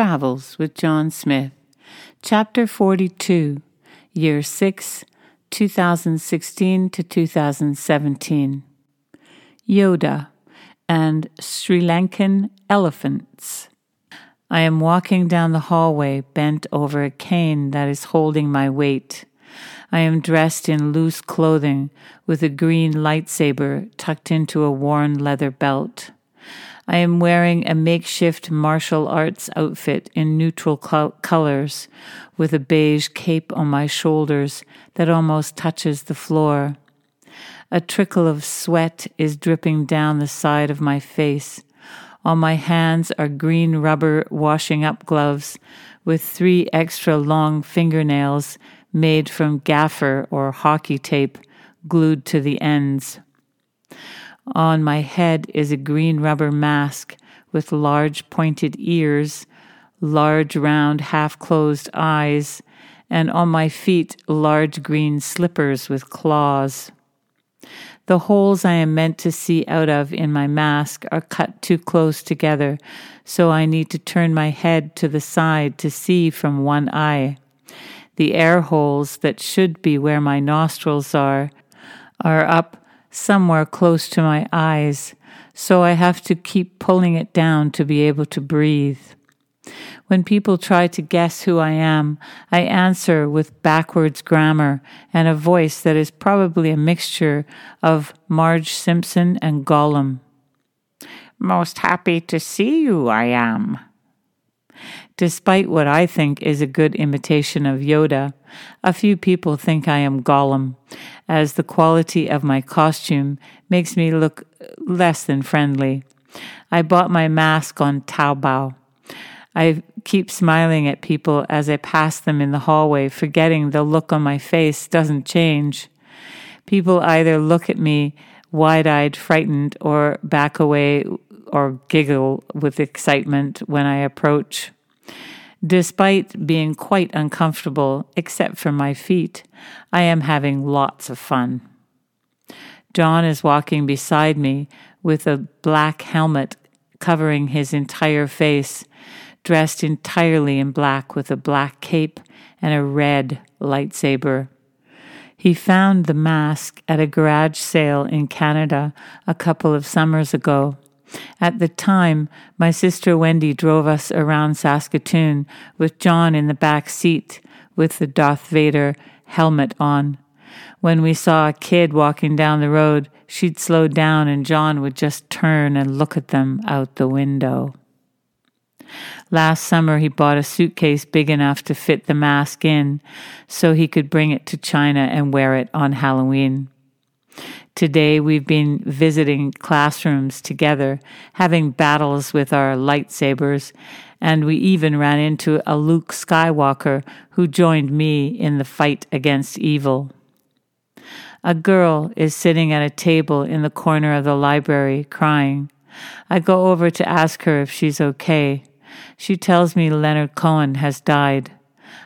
Travels with John Smith, Chapter 42, Year 6, 2016 to 2017. Yoda and Sri Lankan elephants. I am walking down the hallway bent over a cane that is holding my weight. I am dressed in loose clothing with a green lightsaber tucked into a worn leather belt. I am wearing a makeshift martial arts outfit in neutral col- colors with a beige cape on my shoulders that almost touches the floor. A trickle of sweat is dripping down the side of my face. On my hands are green rubber washing up gloves with three extra long fingernails made from gaffer or hockey tape glued to the ends. On my head is a green rubber mask with large pointed ears, large round half closed eyes, and on my feet large green slippers with claws. The holes I am meant to see out of in my mask are cut too close together, so I need to turn my head to the side to see from one eye. The air holes that should be where my nostrils are are up somewhere close to my eyes, so I have to keep pulling it down to be able to breathe. When people try to guess who I am, I answer with backwards grammar and a voice that is probably a mixture of Marge Simpson and Gollum. Most happy to see you, I am. Despite what I think is a good imitation of Yoda, a few people think I am Gollum, as the quality of my costume makes me look less than friendly. I bought my mask on Taobao. I keep smiling at people as I pass them in the hallway, forgetting the look on my face doesn't change. People either look at me wide eyed, frightened, or back away or giggle with excitement when I approach. Despite being quite uncomfortable, except for my feet, I am having lots of fun. John is walking beside me with a black helmet covering his entire face, dressed entirely in black with a black cape and a red lightsaber. He found the mask at a garage sale in Canada a couple of summers ago. At the time, my sister Wendy drove us around Saskatoon with John in the back seat with the Darth Vader helmet on. When we saw a kid walking down the road, she'd slow down and John would just turn and look at them out the window. Last summer, he bought a suitcase big enough to fit the mask in so he could bring it to China and wear it on Halloween. Today we've been visiting classrooms together, having battles with our lightsabers, and we even ran into a Luke Skywalker who joined me in the fight against evil. A girl is sitting at a table in the corner of the library crying. I go over to ask her if she's okay. She tells me Leonard Cohen has died.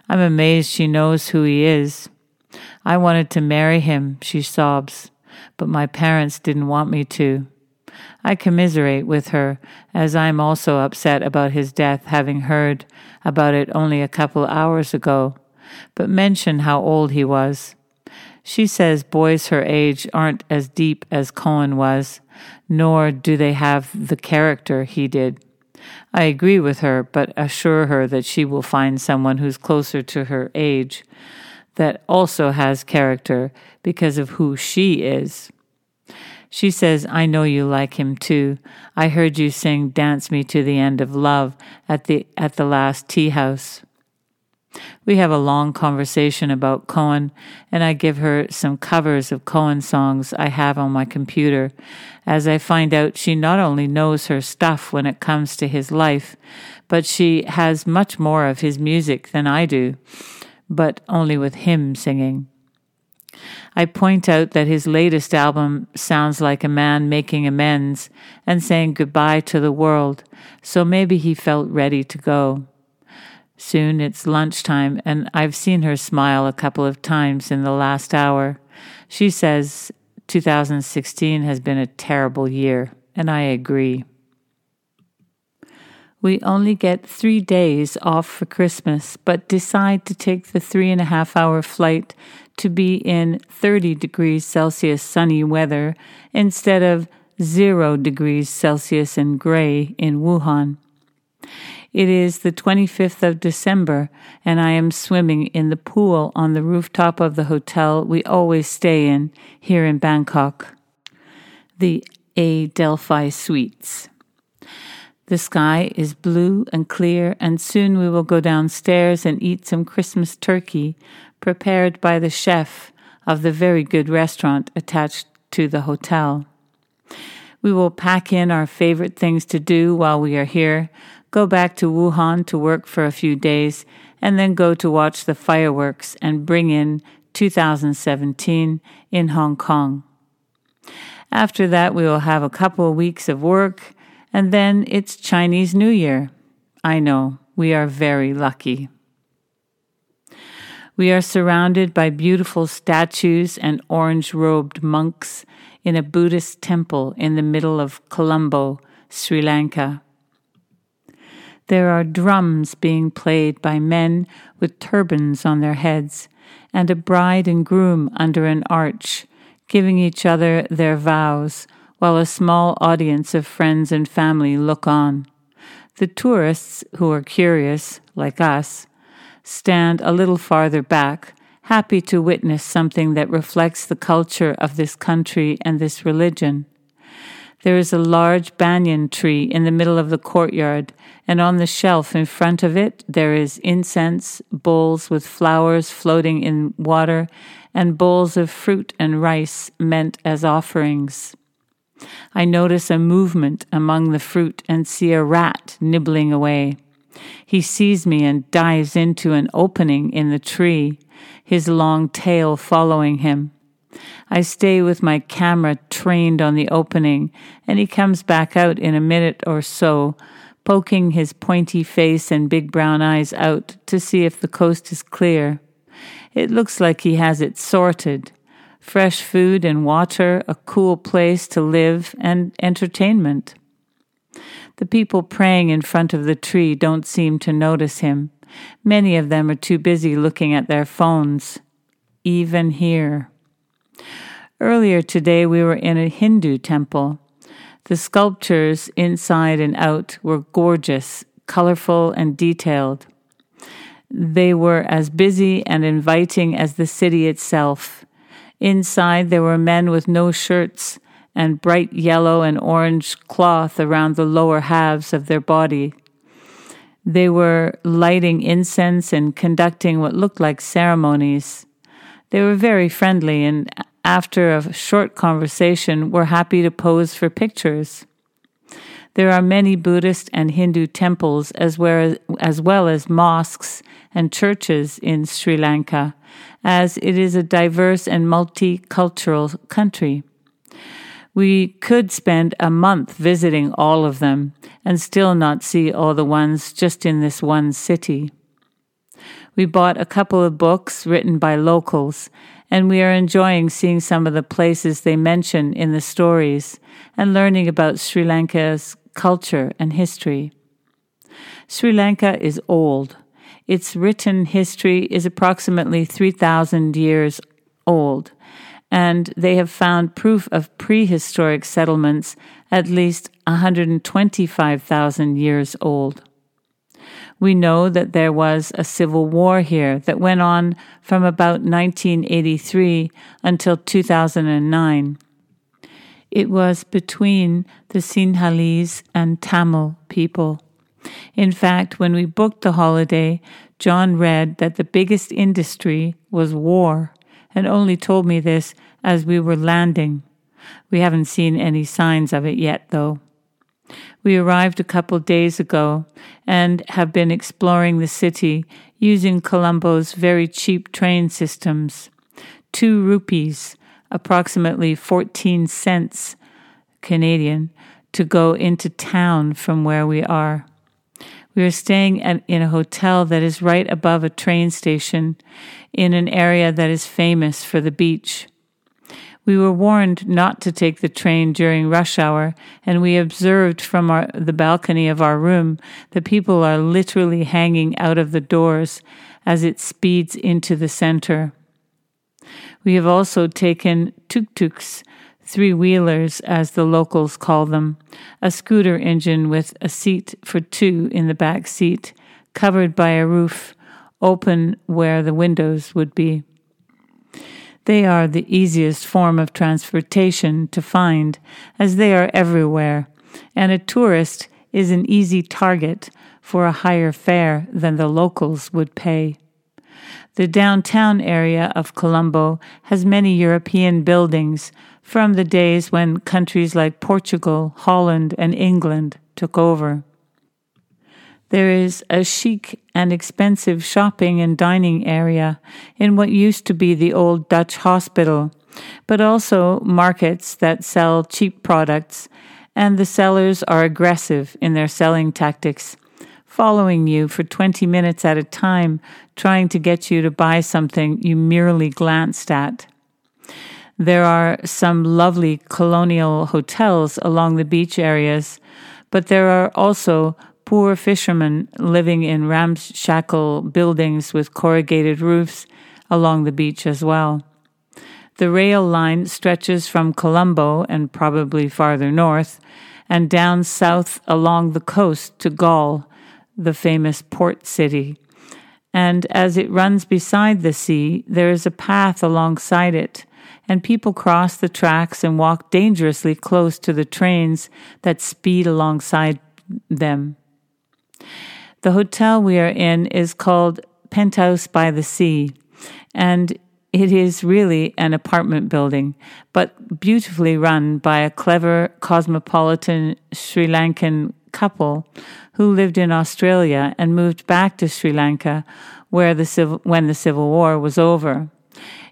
I'm amazed she knows who he is. I wanted to marry him, she sobs but my parents didn't want me to. I commiserate with her, as I'm also upset about his death, having heard about it only a couple hours ago, but mention how old he was. She says boys her age aren't as deep as Cohen was, nor do they have the character he did. I agree with her, but assure her that she will find someone who's closer to her age that also has character because of who she is. She says, I know you like him too. I heard you sing Dance Me to the End of Love at the, at the last tea house. We have a long conversation about Cohen, and I give her some covers of Cohen songs I have on my computer, as I find out she not only knows her stuff when it comes to his life, but she has much more of his music than I do but only with him singing. I point out that his latest album sounds like a man making amends and saying goodbye to the world, so maybe he felt ready to go. Soon it's lunchtime, and I've seen her smile a couple of times in the last hour. She says 2016 has been a terrible year, and I agree. We only get three days off for Christmas, but decide to take the three and a half hour flight to be in 30 degrees Celsius sunny weather instead of zero degrees Celsius and gray in Wuhan. It is the 25th of December, and I am swimming in the pool on the rooftop of the hotel we always stay in here in Bangkok, the Adelphi Suites. The sky is blue and clear, and soon we will go downstairs and eat some Christmas turkey prepared by the chef of the very good restaurant attached to the hotel. We will pack in our favorite things to do while we are here, go back to Wuhan to work for a few days, and then go to watch the fireworks and bring in 2017 in Hong Kong. After that, we will have a couple of weeks of work, and then it's Chinese New Year. I know, we are very lucky. We are surrounded by beautiful statues and orange robed monks in a Buddhist temple in the middle of Colombo, Sri Lanka. There are drums being played by men with turbans on their heads, and a bride and groom under an arch, giving each other their vows, while a small audience of friends and family look on. The tourists, who are curious, like us, stand a little farther back, happy to witness something that reflects the culture of this country and this religion. There is a large banyan tree in the middle of the courtyard, and on the shelf in front of it there is incense, bowls with flowers floating in water, and bowls of fruit and rice meant as offerings. I notice a movement among the fruit and see a rat nibbling away. He sees me and dives into an opening in the tree, his long tail following him. I stay with my camera trained on the opening, and he comes back out in a minute or so, poking his pointy face and big brown eyes out to see if the coast is clear. It looks like he has it sorted fresh food and water, a cool place to live, and entertainment. The people praying in front of the tree don't seem to notice him. Many of them are too busy looking at their phones, even here. Earlier today, we were in a Hindu temple. The sculptures inside and out were gorgeous, colorful, and detailed. They were as busy and inviting as the city itself. Inside, there were men with no shirts and bright yellow and orange cloth around the lower halves of their body. They were lighting incense and conducting what looked like ceremonies. They were very friendly and after a short conversation were happy to pose for pictures. There are many Buddhist and Hindu temples as well as, as well as mosques and churches in Sri Lanka, as it is a diverse and multicultural country. We could spend a month visiting all of them and still not see all the ones just in this one city. We bought a couple of books written by locals, and we are enjoying seeing some of the places they mention in the stories and learning about Sri Lanka's culture and history. Sri Lanka is old. Its written history is approximately 3,000 years old, and they have found proof of prehistoric settlements at least 125,000 years old. We know that there was a civil war here that went on from about 1983 until 2009. It was between the Sinhalese and Tamil people. In fact, when we booked the holiday, John read that the biggest industry was war and only told me this as we were landing. We haven't seen any signs of it yet, though. We arrived a couple days ago and have been exploring the city using Colombo's very cheap train systems. Two rupees, approximately 14 cents Canadian, to go into town from where we are. We are staying at, in a hotel that is right above a train station in an area that is famous for the beach. We were warned not to take the train during rush hour, and we observed from our, the balcony of our room that people are literally hanging out of the doors as it speeds into the center. We have also taken tuk-tuks, three wheelers as the locals call them, a scooter engine with a seat for two in the back seat, covered by a roof, open where the windows would be. They are the easiest form of transportation to find, as they are everywhere, and a tourist is an easy target for a higher fare than the locals would pay. The downtown area of Colombo has many European buildings from the days when countries like Portugal, Holland, and England took over. There is a chic and expensive shopping and dining area in what used to be the old Dutch hospital, but also markets that sell cheap products, and the sellers are aggressive in their selling tactics, following you for 20 minutes at a time, trying to get you to buy something you merely glanced at. There are some lovely colonial hotels along the beach areas, but there are also poor fishermen living in ramshackle buildings with corrugated roofs along the beach as well. The rail line stretches from Colombo and probably farther north and down south along the coast to Galle, the famous port city. And as it runs beside the sea, there is a path alongside it, and people cross the tracks and walk dangerously close to the trains that speed alongside them. The hotel we are in is called Penthouse by the Sea, and it is really an apartment building, but beautifully run by a clever cosmopolitan Sri Lankan couple who lived in Australia and moved back to Sri Lanka where the civil, when the Civil War was over.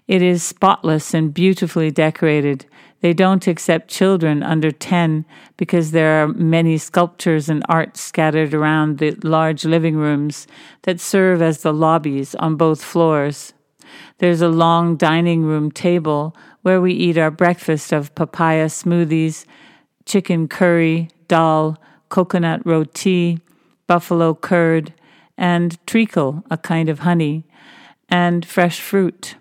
It is spotless and beautifully decorated, they don't accept children under 10 because there are many sculptures and art scattered around the large living rooms that serve as the lobbies on both floors. There's a long dining room table where we eat our breakfast of papaya smoothies, chicken curry, dal, coconut roti, buffalo curd, and treacle, a kind of honey, and fresh fruit.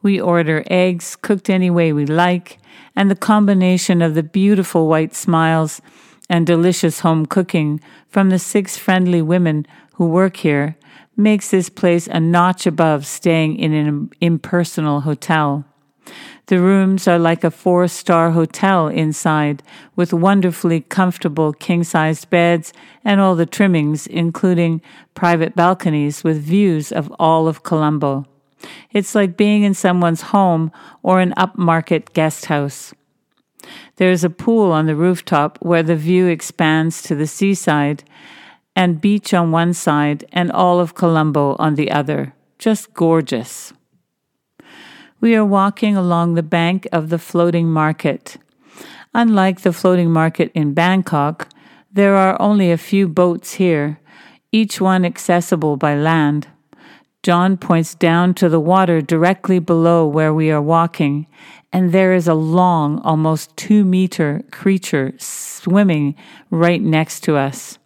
We order eggs cooked any way we like, and the combination of the beautiful white smiles and delicious home cooking from the six friendly women who work here makes this place a notch above staying in an impersonal hotel. The rooms are like a four star hotel inside, with wonderfully comfortable king sized beds and all the trimmings, including private balconies with views of all of Colombo. It's like being in someone's home or an upmarket guest house. There is a pool on the rooftop where the view expands to the seaside and beach on one side and all of Colombo on the other. Just gorgeous. We are walking along the bank of the floating market. Unlike the floating market in Bangkok, there are only a few boats here, each one accessible by land. John points down to the water directly below where we are walking, and there is a long, almost two meter creature swimming right next to us.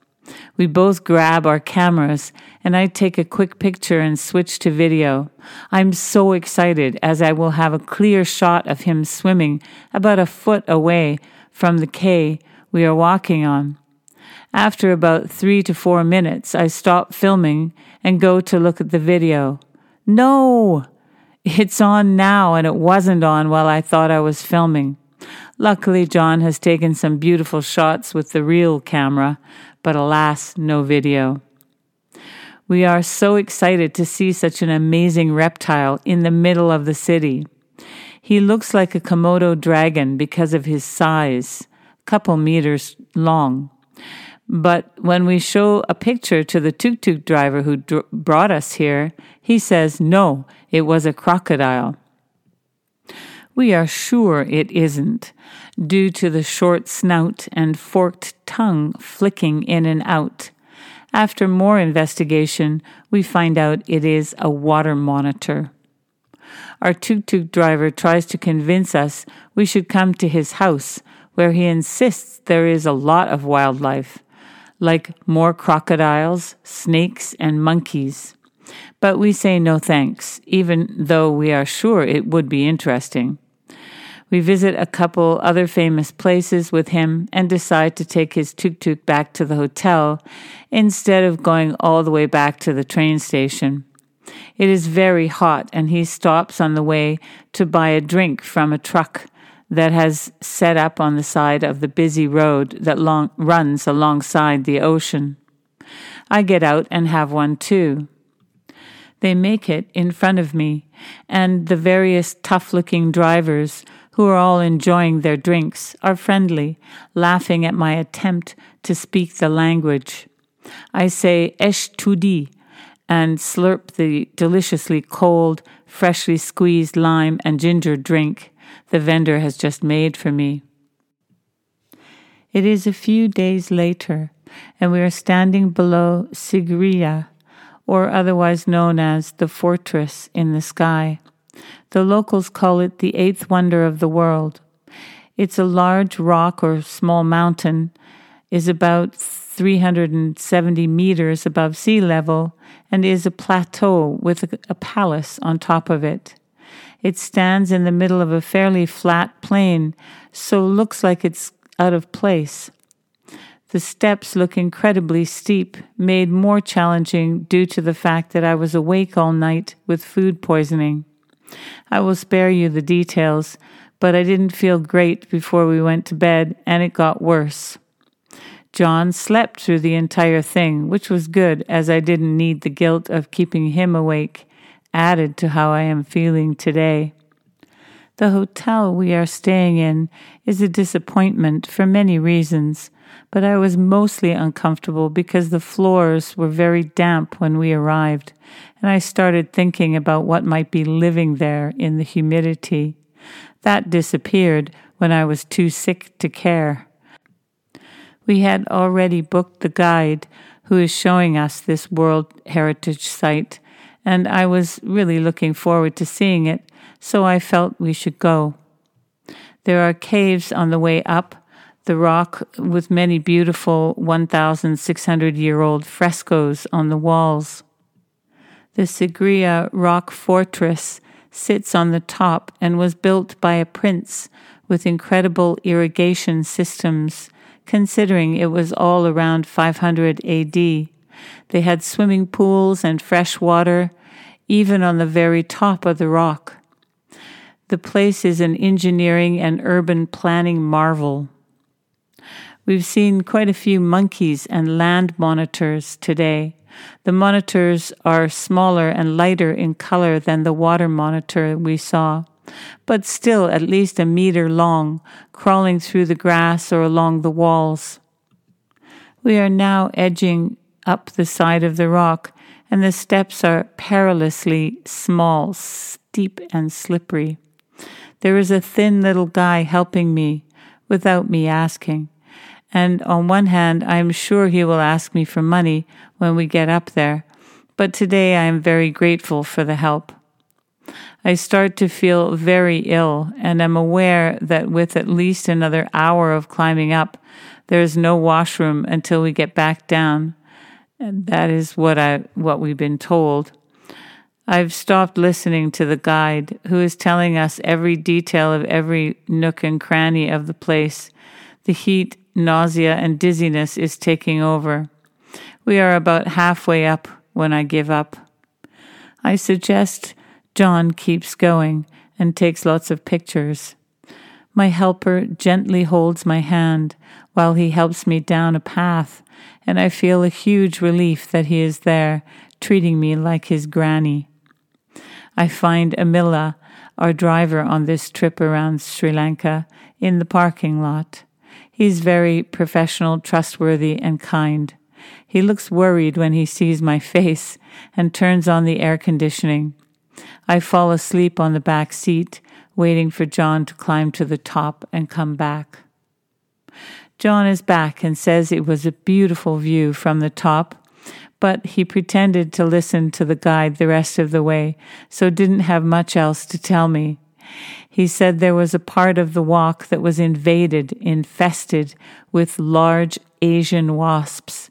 We both grab our cameras, and I take a quick picture and switch to video. I'm so excited as I will have a clear shot of him swimming about a foot away from the quay we are walking on. After about three to four minutes, I stop filming and go to look at the video. No! It's on now, and it wasn't on while I thought I was filming. Luckily, John has taken some beautiful shots with the real camera, but alas, no video. We are so excited to see such an amazing reptile in the middle of the city. He looks like a Komodo dragon because of his size, couple meters long. But when we show a picture to the tuk tuk driver who dr- brought us here, he says, no, it was a crocodile. We are sure it isn't, due to the short snout and forked tongue flicking in and out. After more investigation, we find out it is a water monitor. Our tuk tuk driver tries to convince us we should come to his house, where he insists there is a lot of wildlife, like more crocodiles, snakes, and monkeys. But we say no thanks, even though we are sure it would be interesting. We visit a couple other famous places with him and decide to take his tuk tuk back to the hotel instead of going all the way back to the train station. It is very hot, and he stops on the way to buy a drink from a truck that has set up on the side of the busy road that long, runs alongside the ocean. I get out and have one too. They make it in front of me, and the various tough looking drivers who are all enjoying their drinks, are friendly, laughing at my attempt to speak the language. I say esh tudi and slurp the deliciously cold, freshly squeezed lime and ginger drink the vendor has just made for me. It is a few days later, and we are standing below Sigiriya, or otherwise known as the fortress in the sky. The locals call it the eighth wonder of the world. It's a large rock or small mountain, is about 370 meters above sea level, and is a plateau with a, a palace on top of it. It stands in the middle of a fairly flat plain, so looks like it's out of place. The steps look incredibly steep, made more challenging due to the fact that I was awake all night with food poisoning. I will spare you the details, but I didn't feel great before we went to bed, and it got worse. John slept through the entire thing, which was good, as I didn't need the guilt of keeping him awake, added to how I am feeling today. The hotel we are staying in is a disappointment for many reasons, but I was mostly uncomfortable because the floors were very damp when we arrived, and I started thinking about what might be living there in the humidity. That disappeared when I was too sick to care. We had already booked the guide who is showing us this World Heritage Site, and I was really looking forward to seeing it, so I felt we should go. There are caves on the way up, the rock with many beautiful 1,600 year old frescoes on the walls. The Sigiriya rock fortress sits on the top and was built by a prince with incredible irrigation systems, considering it was all around 500 AD. They had swimming pools and fresh water, even on the very top of the rock. The place is an engineering and urban planning marvel. We've seen quite a few monkeys and land monitors today. The monitors are smaller and lighter in color than the water monitor we saw, but still at least a meter long, crawling through the grass or along the walls. We are now edging up the side of the rock, and the steps are perilously small, steep, and slippery. There is a thin little guy helping me without me asking. And on one hand, I am sure he will ask me for money when we get up there, but today I am very grateful for the help. I start to feel very ill and am aware that with at least another hour of climbing up, there is no washroom until we get back down. And that is what I what we've been told. I've stopped listening to the guide who is telling us every detail of every nook and cranny of the place. The heat nausea and dizziness is taking over. We are about halfway up when I give up. I suggest John keeps going and takes lots of pictures. My helper gently holds my hand while he helps me down a path, and I feel a huge relief that he is there, treating me like his granny. I find Amila, our driver on this trip around Sri Lanka, in the parking lot. He's very professional, trustworthy, and kind. He looks worried when he sees my face and turns on the air conditioning. I fall asleep on the back seat, waiting for John to climb to the top and come back. John is back and says it was a beautiful view from the top, but he pretended to listen to the guide the rest of the way, so didn't have much else to tell me. He said there was a part of the walk that was invaded, infested with large Asian wasps,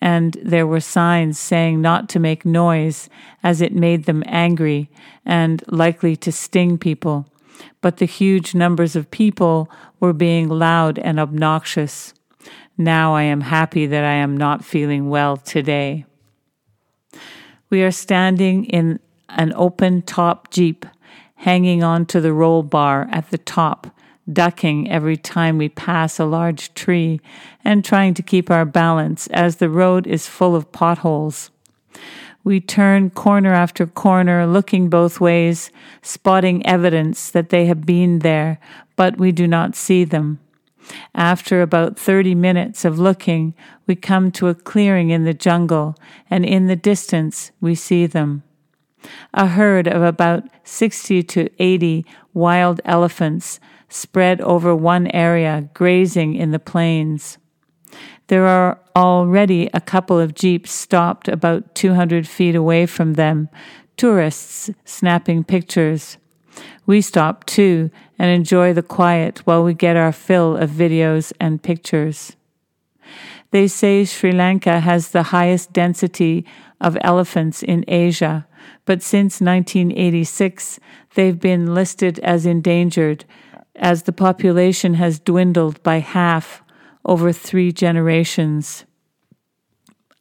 and there were signs saying not to make noise as it made them angry and likely to sting people. But the huge numbers of people were being loud and obnoxious. Now I am happy that I am not feeling well today. We are standing in an open top Jeep, hanging on to the roll bar at the top, ducking every time we pass a large tree and trying to keep our balance as the road is full of potholes. We turn corner after corner, looking both ways, spotting evidence that they have been there, but we do not see them. After about 30 minutes of looking, we come to a clearing in the jungle, and in the distance we see them. A herd of about 60 to 80 wild elephants spread over one area, grazing in the plains. There are already a couple of jeeps stopped about 200 feet away from them, tourists snapping pictures. We stop too and enjoy the quiet while we get our fill of videos and pictures. They say Sri Lanka has the highest density of elephants in Asia, but since 1986 they've been listed as endangered as the population has dwindled by half over three generations.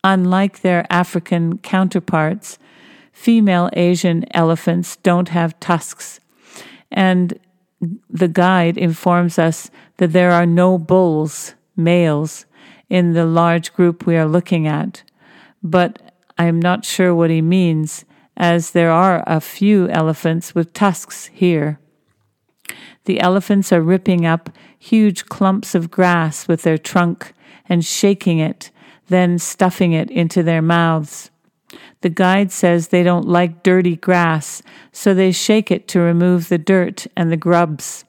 Unlike their African counterparts, female Asian elephants don't have tusks and the guide informs us that there are no bulls, males, in the large group we are looking at. But I am not sure what he means, as there are a few elephants with tusks here. The elephants are ripping up huge clumps of grass with their trunk and shaking it, then stuffing it into their mouths. The guide says they don't like dirty grass, so they shake it to remove the dirt and the grubs.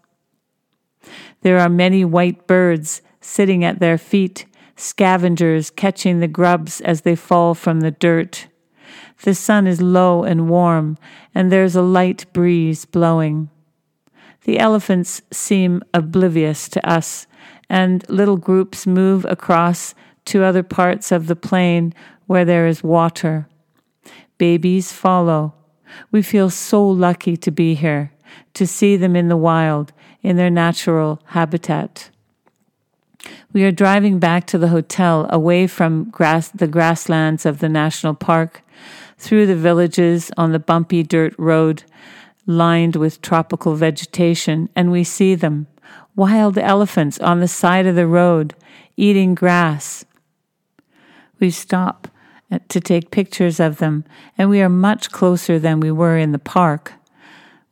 There are many white birds sitting at their feet, scavengers catching the grubs as they fall from the dirt. The sun is low and warm, and there's a light breeze blowing. The elephants seem oblivious to us, and little groups move across to other parts of the plain where there is water. Babies follow. We feel so lucky to be here, to see them in the wild, in their natural habitat. We are driving back to the hotel away from grass, the grasslands of the national park, through the villages on the bumpy dirt road lined with tropical vegetation, and we see them wild elephants on the side of the road eating grass. We stop to take pictures of them, and we are much closer than we were in the park.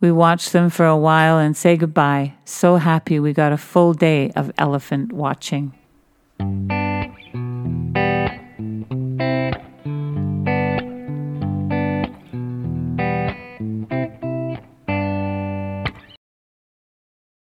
We watch them for a while and say goodbye, so happy we got a full day of elephant watching.